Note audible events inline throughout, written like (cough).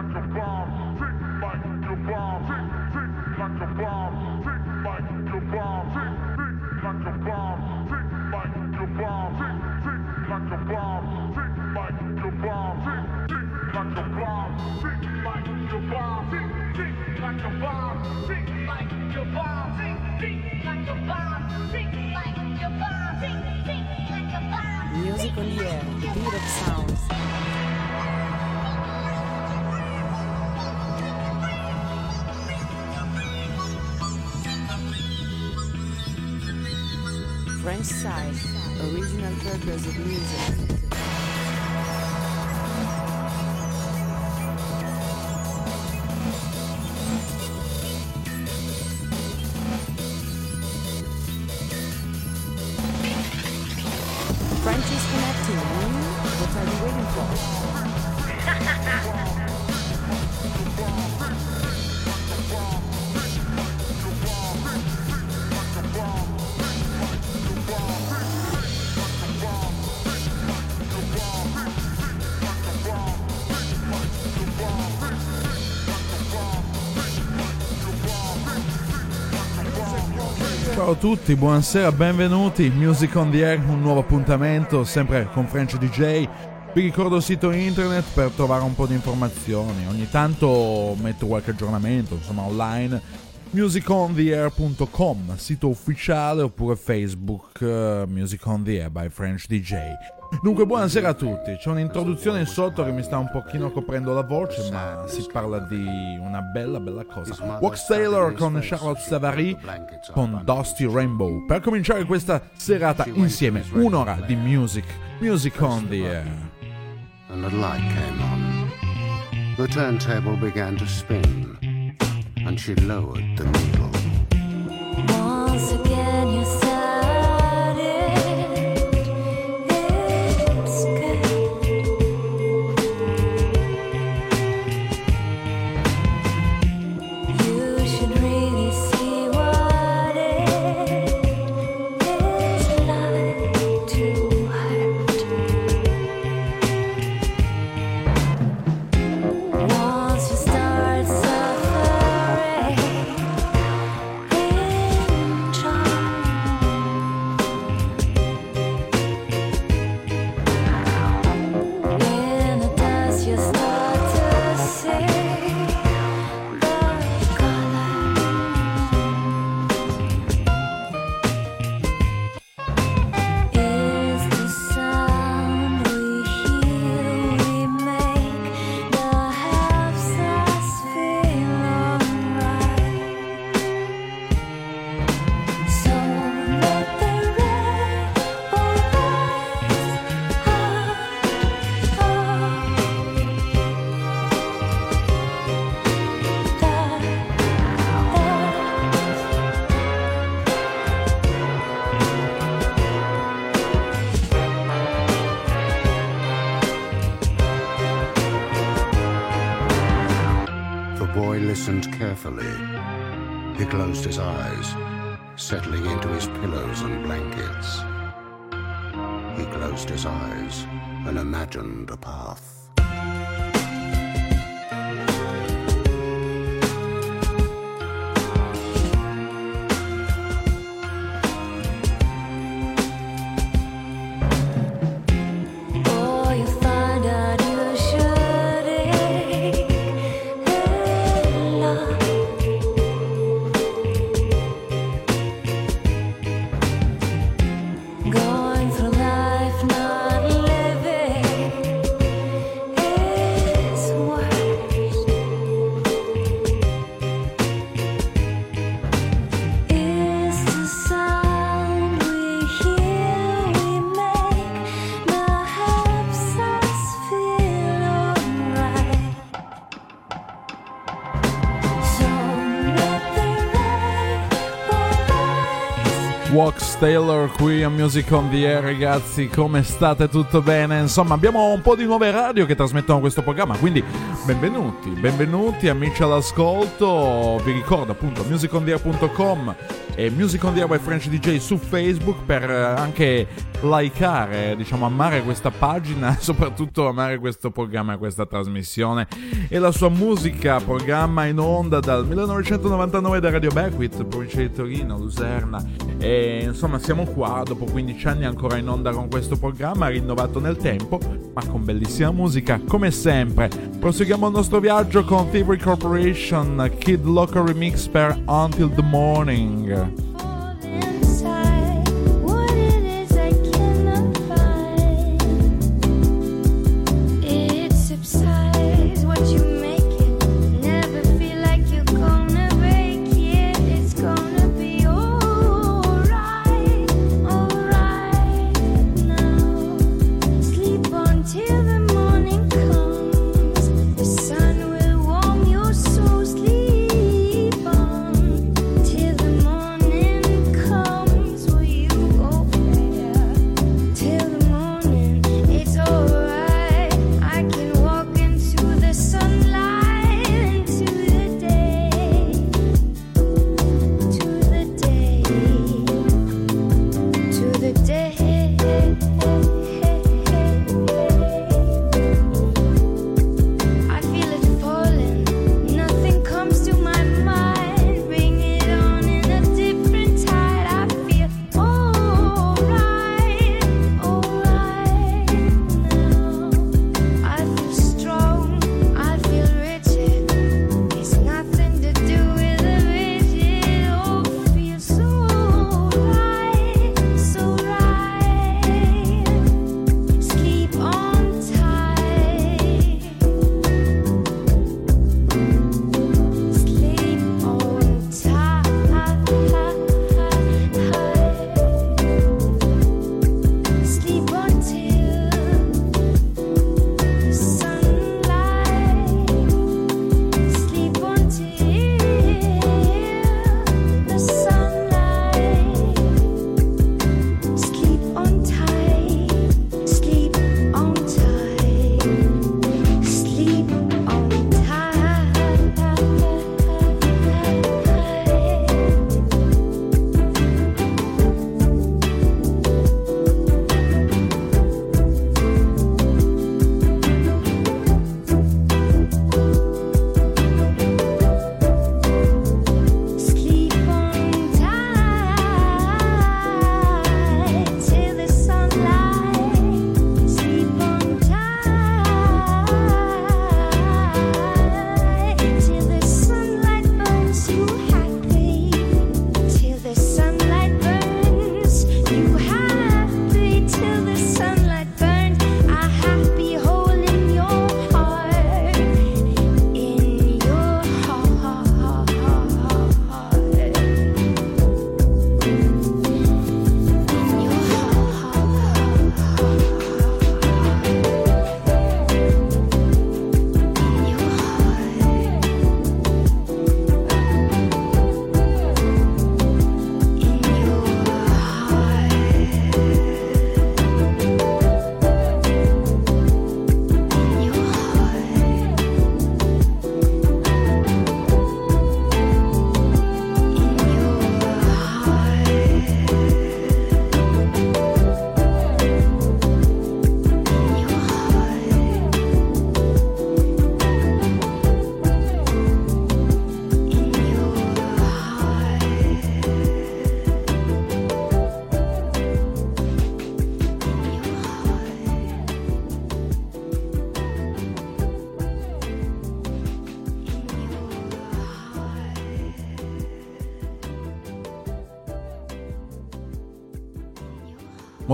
like a bomb, like bomb, like a bomb, like bomb, like a bomb, like bomb, like a bomb, like bomb, like a bomb, like bomb, like a bomb, like bomb, like a bomb, like bomb, like a bomb. Music on the air, beat of sound. French side, original purpose of music. Tutti, buonasera, benvenuti. Music on the Air, un nuovo appuntamento, sempre con French DJ. Vi ricordo il sito internet per trovare un po' di informazioni. Ogni tanto metto qualche aggiornamento, insomma, online. musicontheair.com, sito ufficiale oppure Facebook uh, Music on the Air by French DJ. Dunque, buonasera a tutti. C'è un'introduzione in sotto che mi sta un pochino coprendo la voce, ma si parla di una bella, bella cosa. Wax Taylor con Charlotte Savary con Dusty Rainbow. Per cominciare questa serata insieme, un'ora di music. Music on the air. and the light came on. The turntable began to spin, and she lowered the needle. Taylor qui a Music on the Air ragazzi, come state? Tutto bene? Insomma abbiamo un po' di nuove radio che trasmettono questo programma, quindi benvenuti, benvenuti amici all'ascolto, vi ricordo appunto musicontheair.com e Music on the Air by French DJ su Facebook per eh, anche likeare, diciamo amare questa pagina e (laughs) soprattutto amare questo programma questa trasmissione e la sua musica, programma in onda dal 1999 da Radio Beckwith, provincia di Torino, Luserna. E insomma siamo qua dopo 15 anni ancora in onda con questo programma rinnovato nel tempo ma con bellissima musica come sempre. Proseguiamo il nostro viaggio con Thievery Corporation Kid Local Remix per Until the Morning Yeah.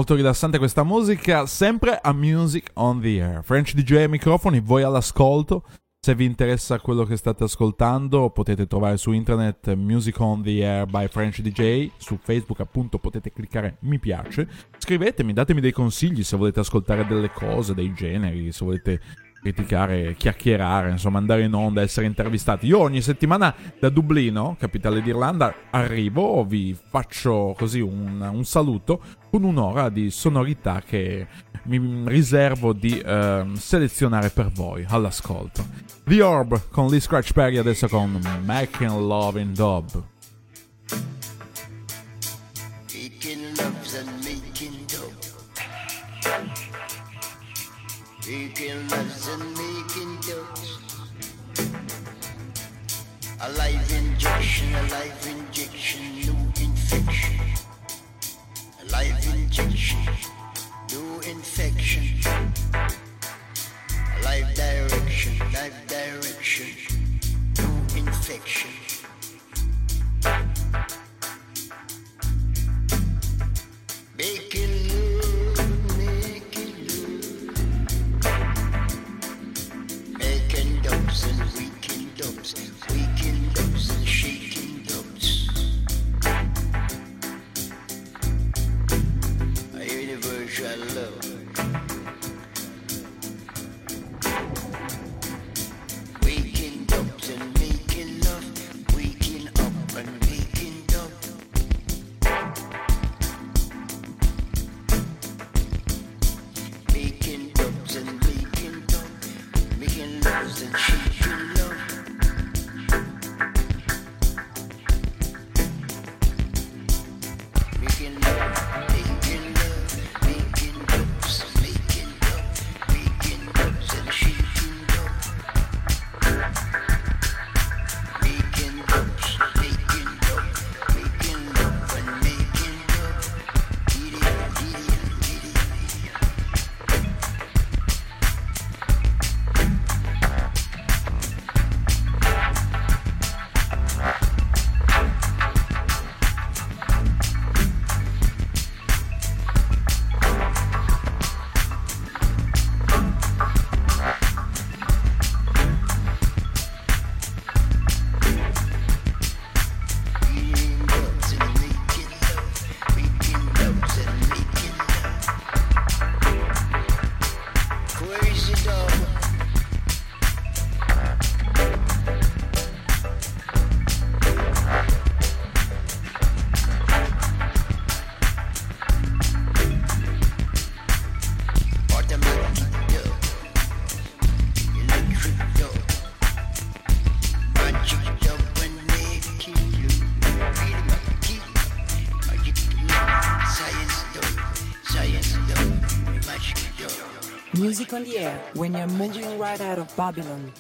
Molto rilassante questa musica, sempre a Music on the Air. French DJ ai microfoni, voi all'ascolto. Se vi interessa quello che state ascoltando, potete trovare su internet Music on the Air by French DJ. Su Facebook, appunto, potete cliccare mi piace. Scrivetemi, datemi dei consigli se volete ascoltare delle cose, dei generi, se volete criticare, chiacchierare, insomma andare in onda, essere intervistati. Io ogni settimana da Dublino, capitale d'Irlanda, arrivo, vi faccio così un, un saluto con un'ora di sonorità che mi riservo di ehm, selezionare per voi all'ascolto. The Orb con Lee Scratch Perry adesso con Making Love in Dub. Making loves and making dopes. A live injection, a live injection, new infection. A live injection, new infection. A live direction, live direction, new infection. Music on the air when you're moving right out of Babylon.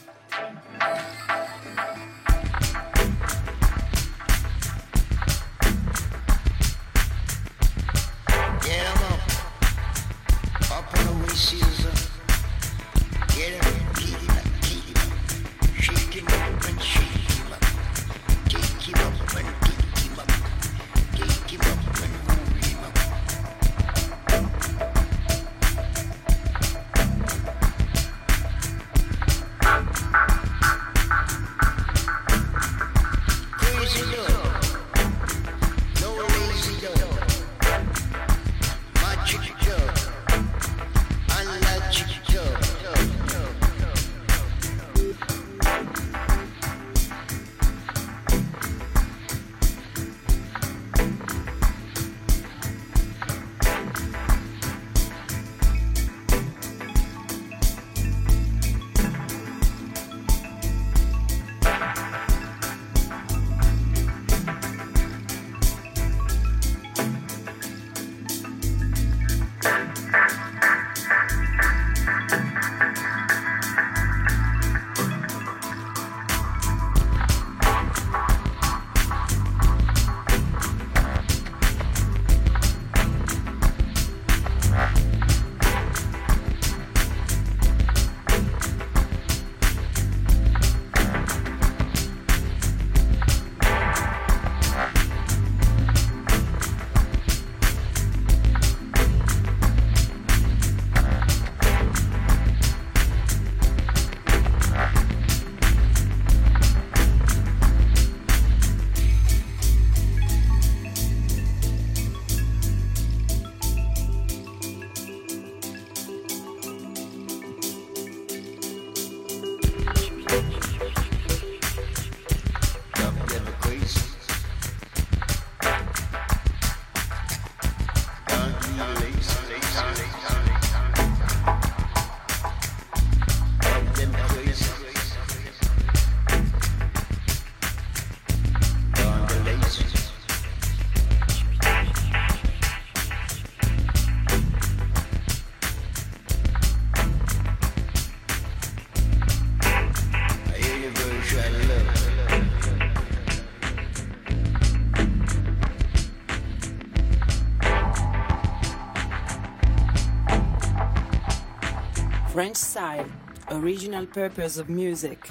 French style, original purpose of music.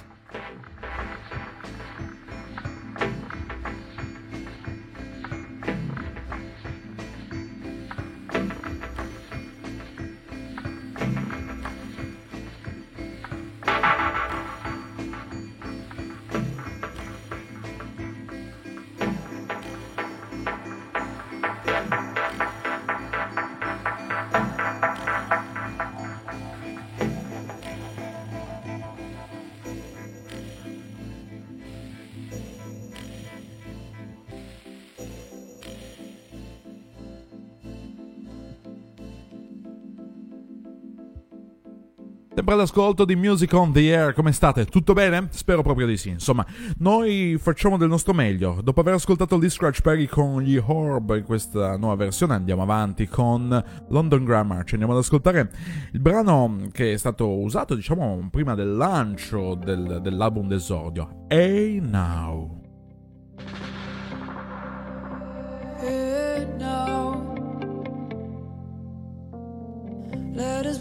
Sempre all'ascolto di Music on the Air, come state? Tutto bene? Spero proprio di sì. Insomma, noi facciamo del nostro meglio. Dopo aver ascoltato Lee Scratch Perry con gli Orb in questa nuova versione, andiamo avanti con London Grammar. Ci andiamo ad ascoltare il brano che è stato usato, diciamo, prima del lancio del- dell'album d'esordio. Hey Now.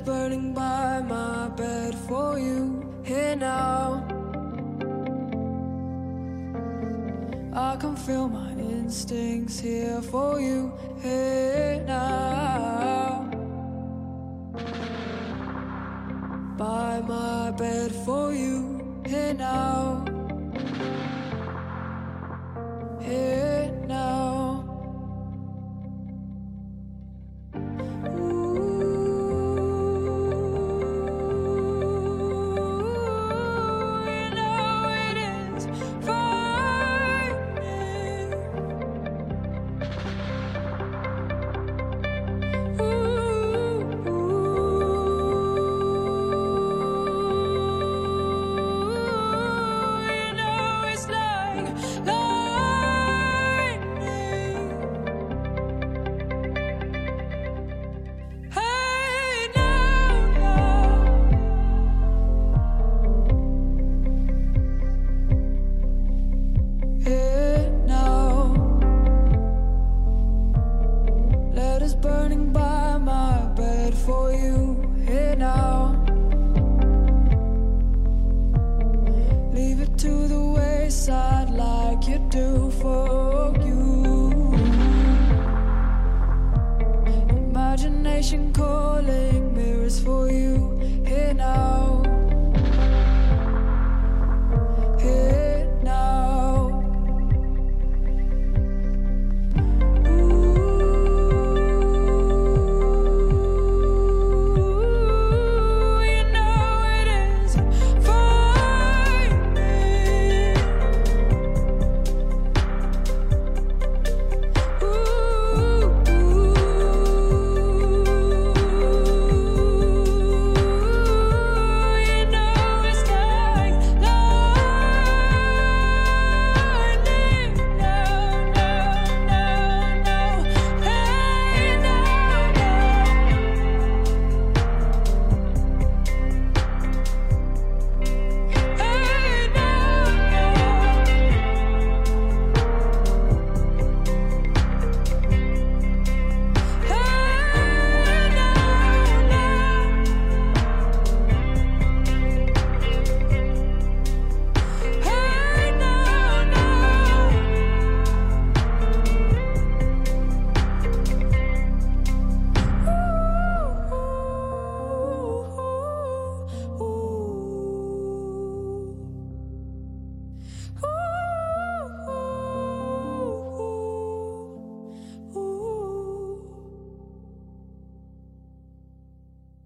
Burning by my bed for you. Here now. I can feel my instincts here for you. Here now. By my bed for you. Here now. Here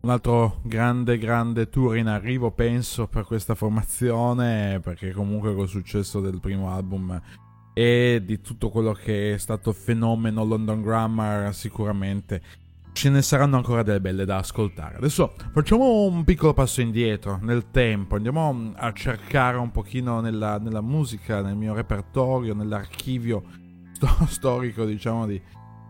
Un altro grande, grande tour in arrivo, penso, per questa formazione, perché comunque col successo del primo album e di tutto quello che è stato fenomeno London Grammar, sicuramente ce ne saranno ancora delle belle da ascoltare. Adesso facciamo un piccolo passo indietro nel tempo, andiamo a cercare un pochino nella, nella musica, nel mio repertorio, nell'archivio sto- (laughs) storico, diciamo, di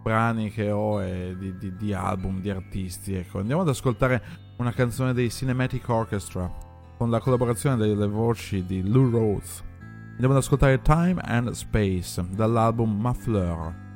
brani che ho e di, di- di album, di artisti. Ecco, andiamo ad ascoltare una canzone dei Cinematic Orchestra con la collaborazione delle voci di Lou Rhodes. Andiamo ad ascoltare Time and Space dall'album Muffler.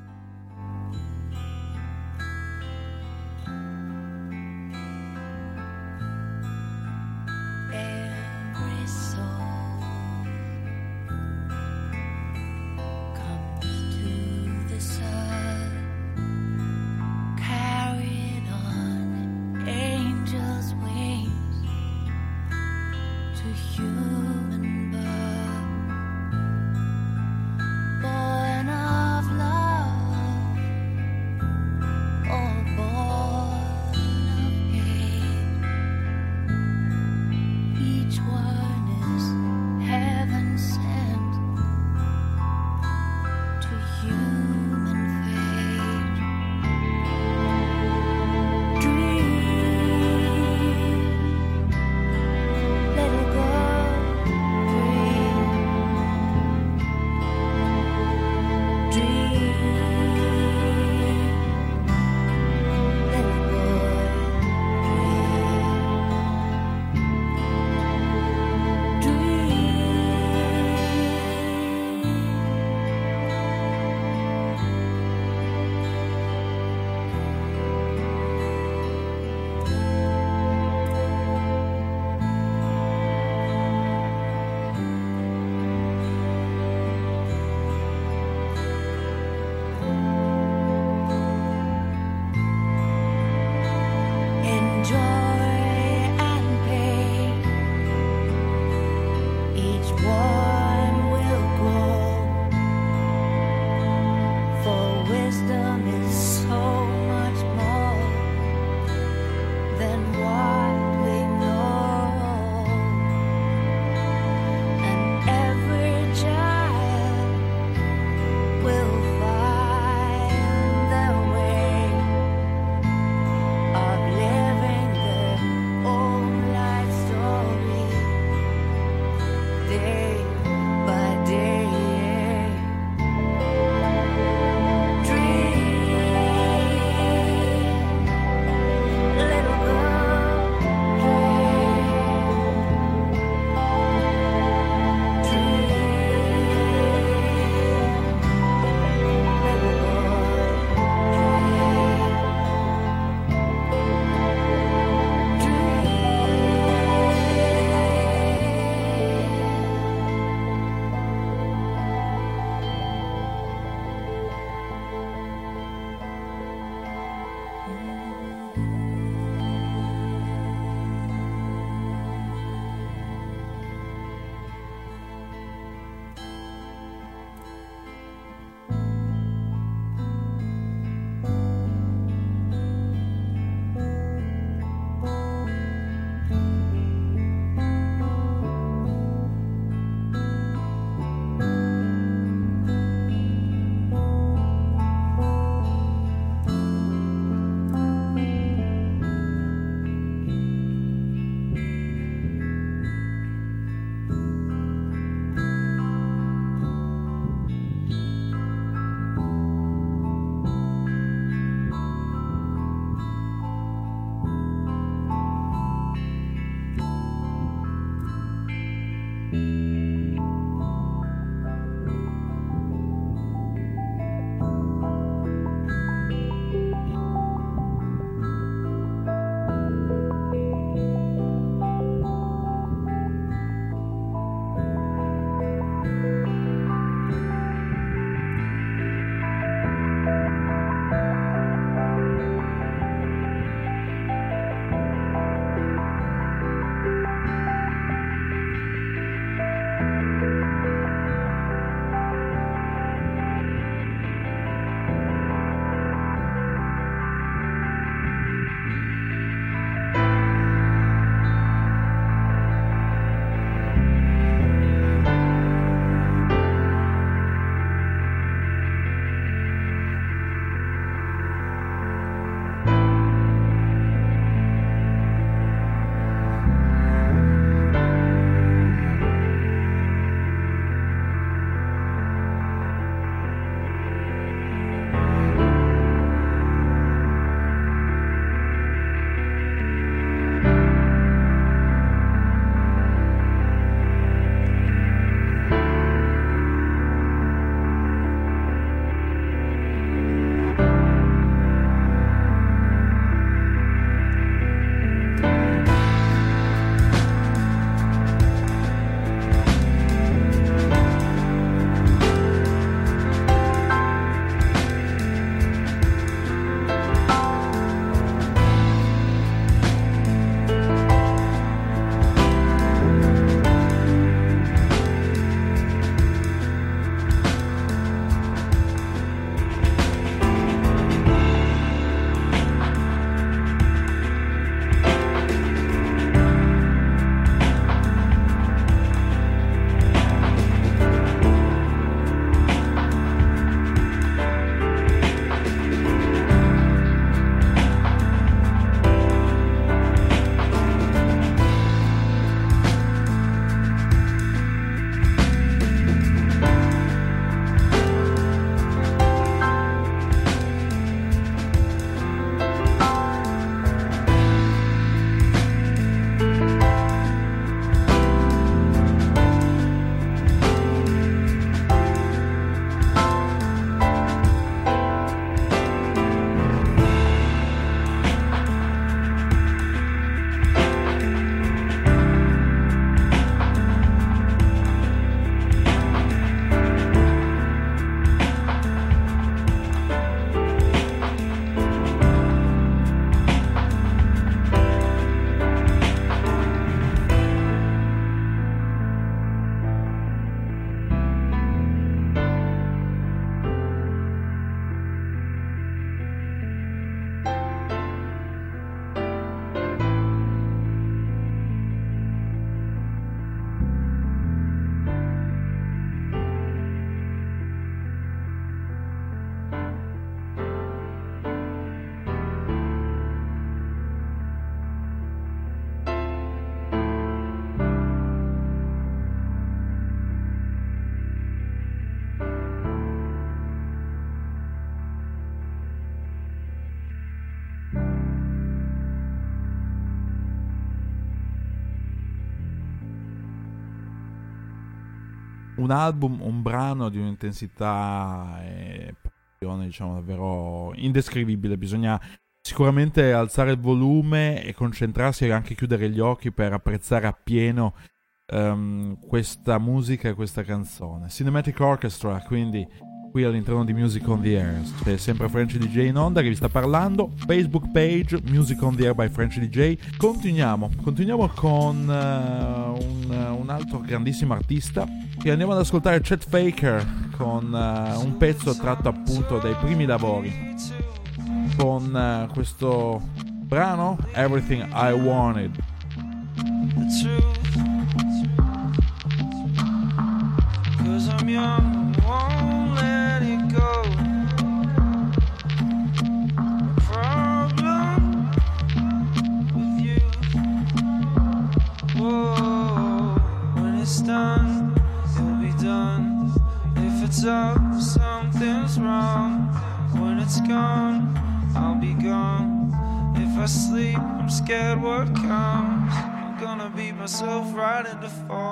Un album, un brano di un'intensità e passione, diciamo, davvero indescrivibile. Bisogna sicuramente alzare il volume e concentrarsi e anche chiudere gli occhi per apprezzare appieno ehm, questa musica e questa canzone. Cinematic Orchestra, quindi qui all'interno di Music on the Air. C'è sempre French DJ in onda che vi sta parlando. Facebook page Music on the Air by French DJ. Continuiamo, continuiamo con eh, un, un altro grandissimo artista che andiamo ad ascoltare Chet Faker con eh, un pezzo tratto appunto dai primi lavori con eh, questo brano Everything I Wanted. the truth. Cause I'm young, won't let it go. Scared what comes. I'm gonna beat myself right into falling.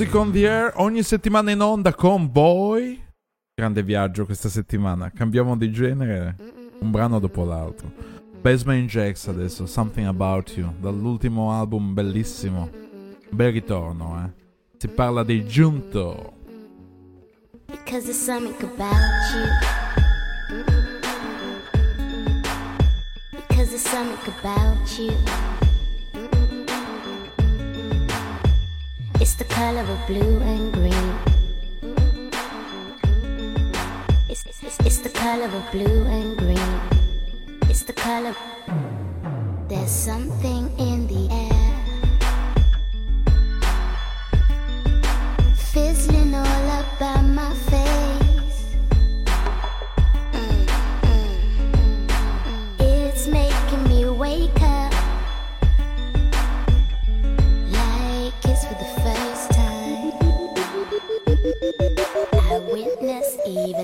Music on the Air, ogni settimana in onda con Boy. Grande viaggio questa settimana, cambiamo di genere, un brano dopo l'altro. Basement Jacks adesso, Something About You, dall'ultimo album bellissimo. Bel ritorno, eh. Si parla di Giunto. Because there's something about you. Because there's something about you. The color of blue and green. It's, it's, it's, the color of blue and green. It's the color. There's something in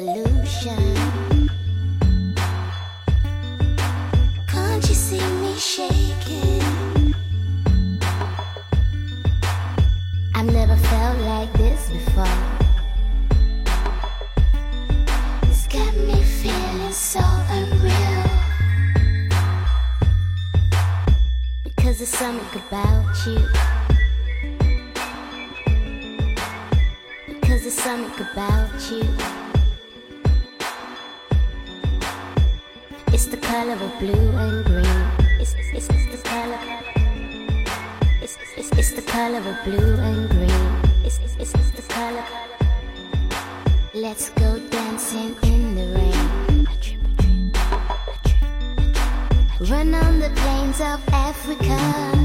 solution. Color of blue and green. It's, it's, it's the color. It's, it's, it's the color of blue and green. It's, it's, it's, the color. Let's go dancing in the rain. Run on the plains of Africa.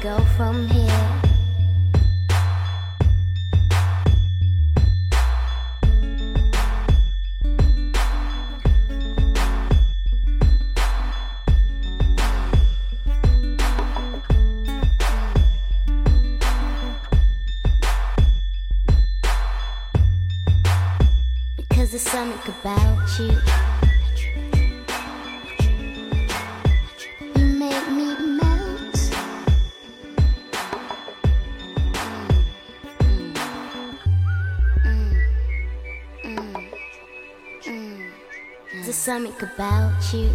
Go from here? Because there's something about you. You something about you.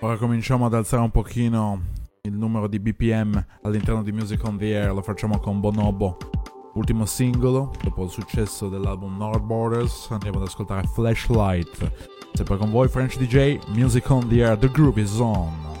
Ora cominciamo ad alzare un pochino il numero di BPM all'interno di Music on the Air, lo facciamo con Bonobo, ultimo singolo, dopo il successo dell'album North Borders, andiamo ad ascoltare Flashlight. Sempre con voi French DJ, Music on the Air, The Groove is on.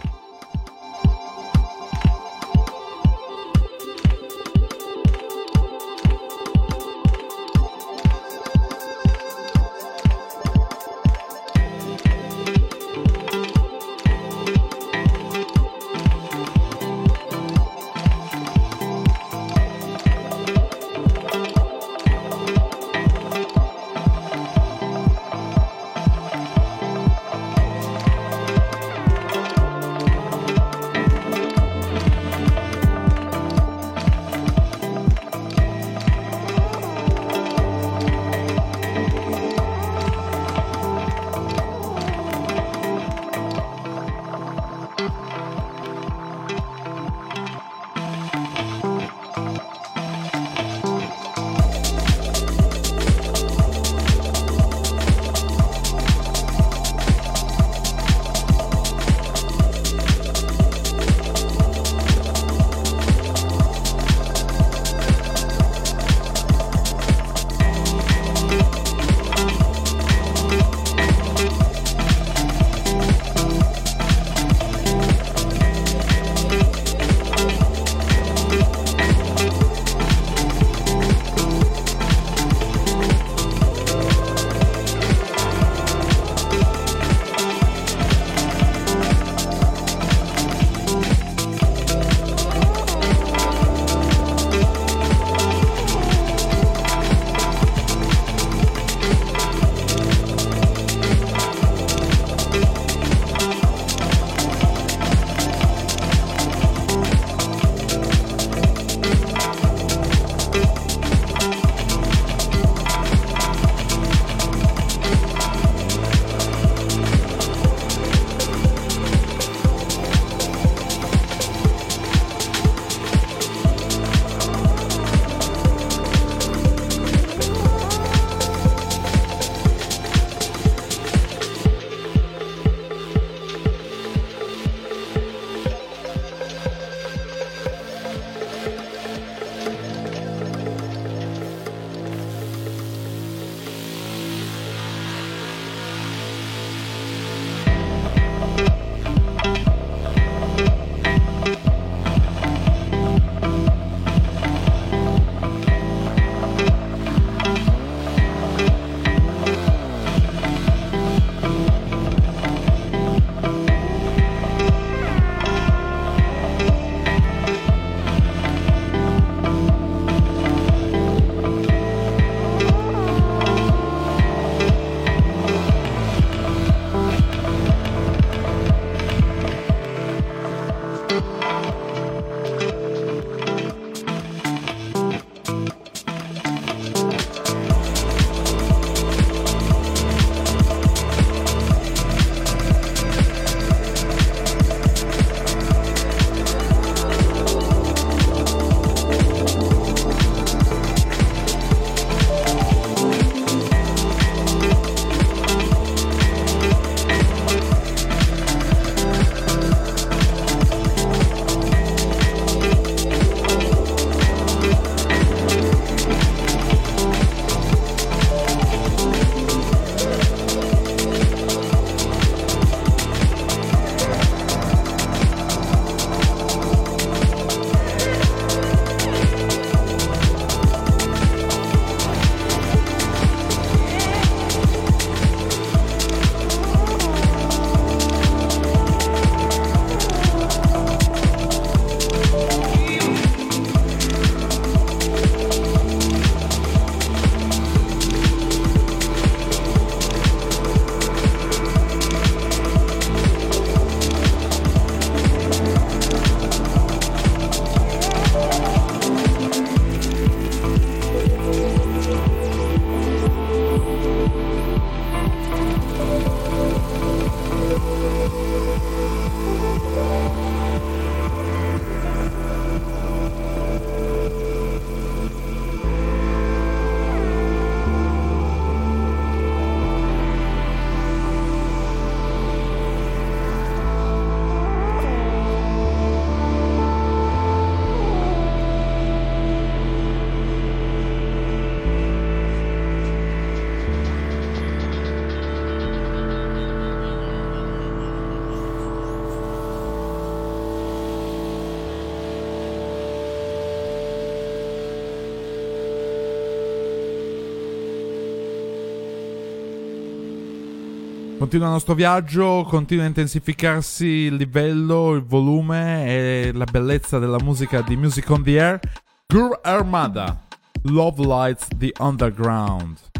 Continua il nostro viaggio, continua a intensificarsi il livello, il volume e la bellezza della musica di Music on the Air. Gur Armada, Love Lights the Underground.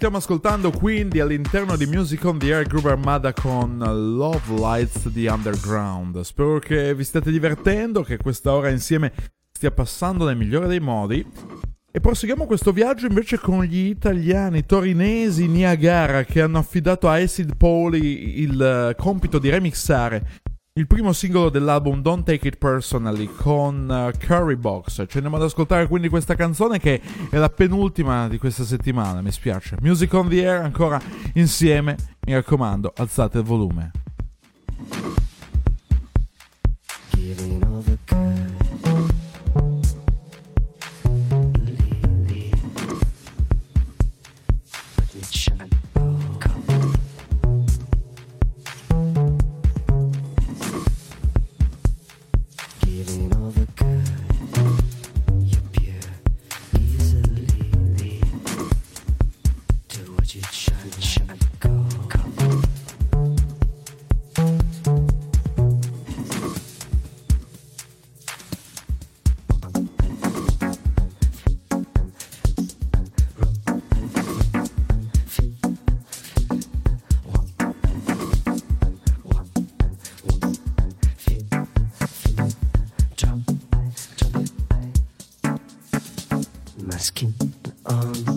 Stiamo ascoltando quindi all'interno di Music on the Air Groove Armada con Love Lights the Underground. Spero che vi stiate divertendo, che questa ora insieme stia passando nel migliore dei modi. E proseguiamo questo viaggio invece con gli italiani torinesi Niagara che hanno affidato a Acid Poli il eh, compito di remixare il primo singolo dell'album Don't Take It Personally con uh, Curry Box. Ci andiamo ad ascoltare quindi questa canzone che è la penultima di questa settimana, mi spiace. Music on the Air ancora insieme, mi raccomando, alzate il volume. Giving all the Masking on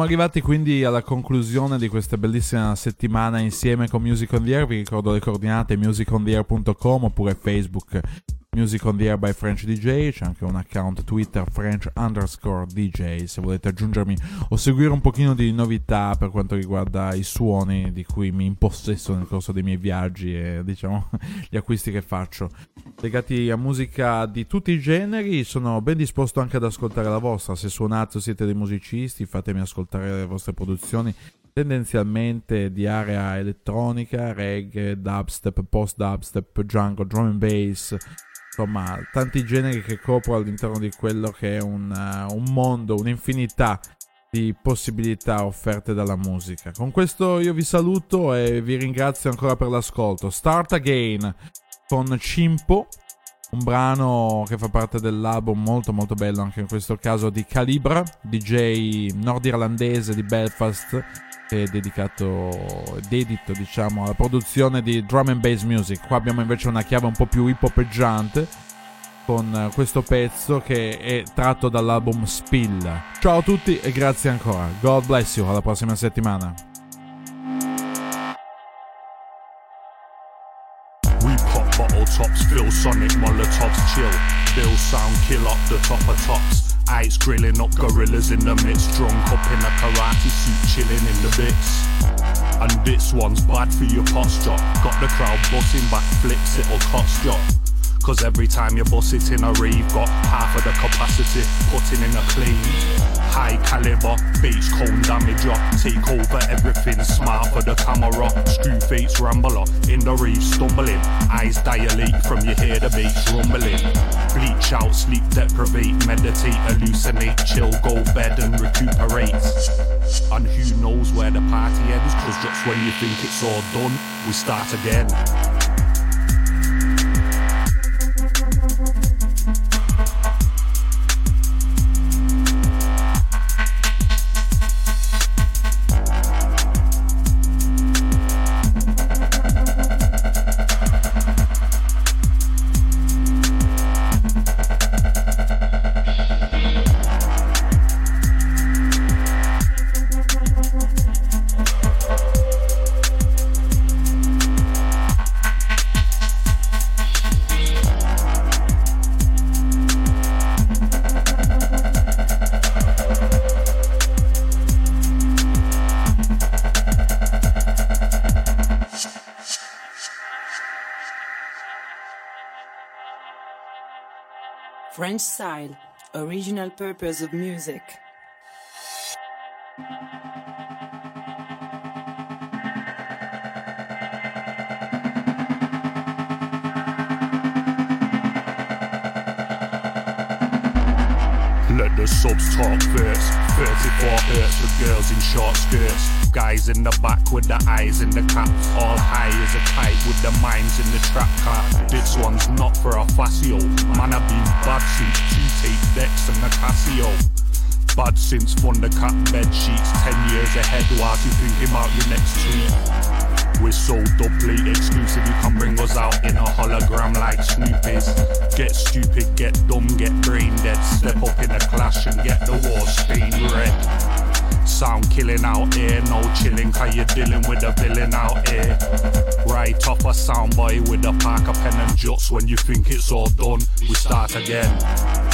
Siamo arrivati quindi alla conclusione di questa bellissima settimana insieme con Music on the Air. Vi ricordo le coordinate musicontheair.com oppure Facebook Music on the Air by French DJ. C'è anche un account Twitter French underscore DJ se volete aggiungermi o seguire un pochino di novità per quanto riguarda i suoni di cui mi impossesso nel corso dei miei viaggi e diciamo (laughs) gli acquisti che faccio. Legati a musica di tutti i generi, sono ben disposto anche ad ascoltare la vostra. Se suonate o siete dei musicisti, fatemi ascoltare le vostre produzioni tendenzialmente di area elettronica, reggae, dubstep, post-dubstep, jungle, drum and bass, insomma tanti generi che copro all'interno di quello che è un, uh, un mondo, un'infinità di possibilità offerte dalla musica. Con questo io vi saluto e vi ringrazio ancora per l'ascolto. Start Again con Cimpo, un brano che fa parte dell'album molto molto bello anche in questo caso di Calibra, DJ nordirlandese di Belfast è dedicato dedito diciamo alla produzione di drum and bass music. Qua abbiamo invece una chiave un po' più hip hopeggiante con questo pezzo che è tratto dall'album Spill. Ciao a tutti e grazie ancora. God bless you, alla prossima settimana. Tops, sonic molotovs, chill. Bill sound, kill up the top of tops. Ice grilling up gorillas in the midst. Drunk up in a karate suit, chilling in the bits. And this one's bad for your posture. Got the crowd busting back flips, it'll cost you. Cause every time you bust it in a rave, got half of the capacity, putting in a clean. High caliber, bass cone damage up, take over everything, smile for the camera. Screw face rambler, in the rave stumbling, eyes dilate from you hear the bass rumbling. Bleach out, sleep deprivate, meditate, hallucinate, chill, go bed and recuperate. And who knows where the party ends, cause just when you think it's all done, we start again. French style, original purpose of music. Subs talk first. 34 hertz with girls in short skirts. Guys in the back with the eyes in the cap. All high as a kite with the minds in the trap car. This one's not for a Facio. Man, I've been bad since two tape decks and the Casio. Bad since Thundercat bed sheets. 10 years ahead whilst you thinking about your next tweet. We're so doubly exclusive, you can bring us out in a hologram like Snoopy's. Get stupid, get dumb, get brain dead. Step up in a clash and get the war stained red. Sound killing out here, no chilling, cause you're dealing with a villain out here. Right off a soundboy with a Parker pen and juts. When you think it's all done, we start again.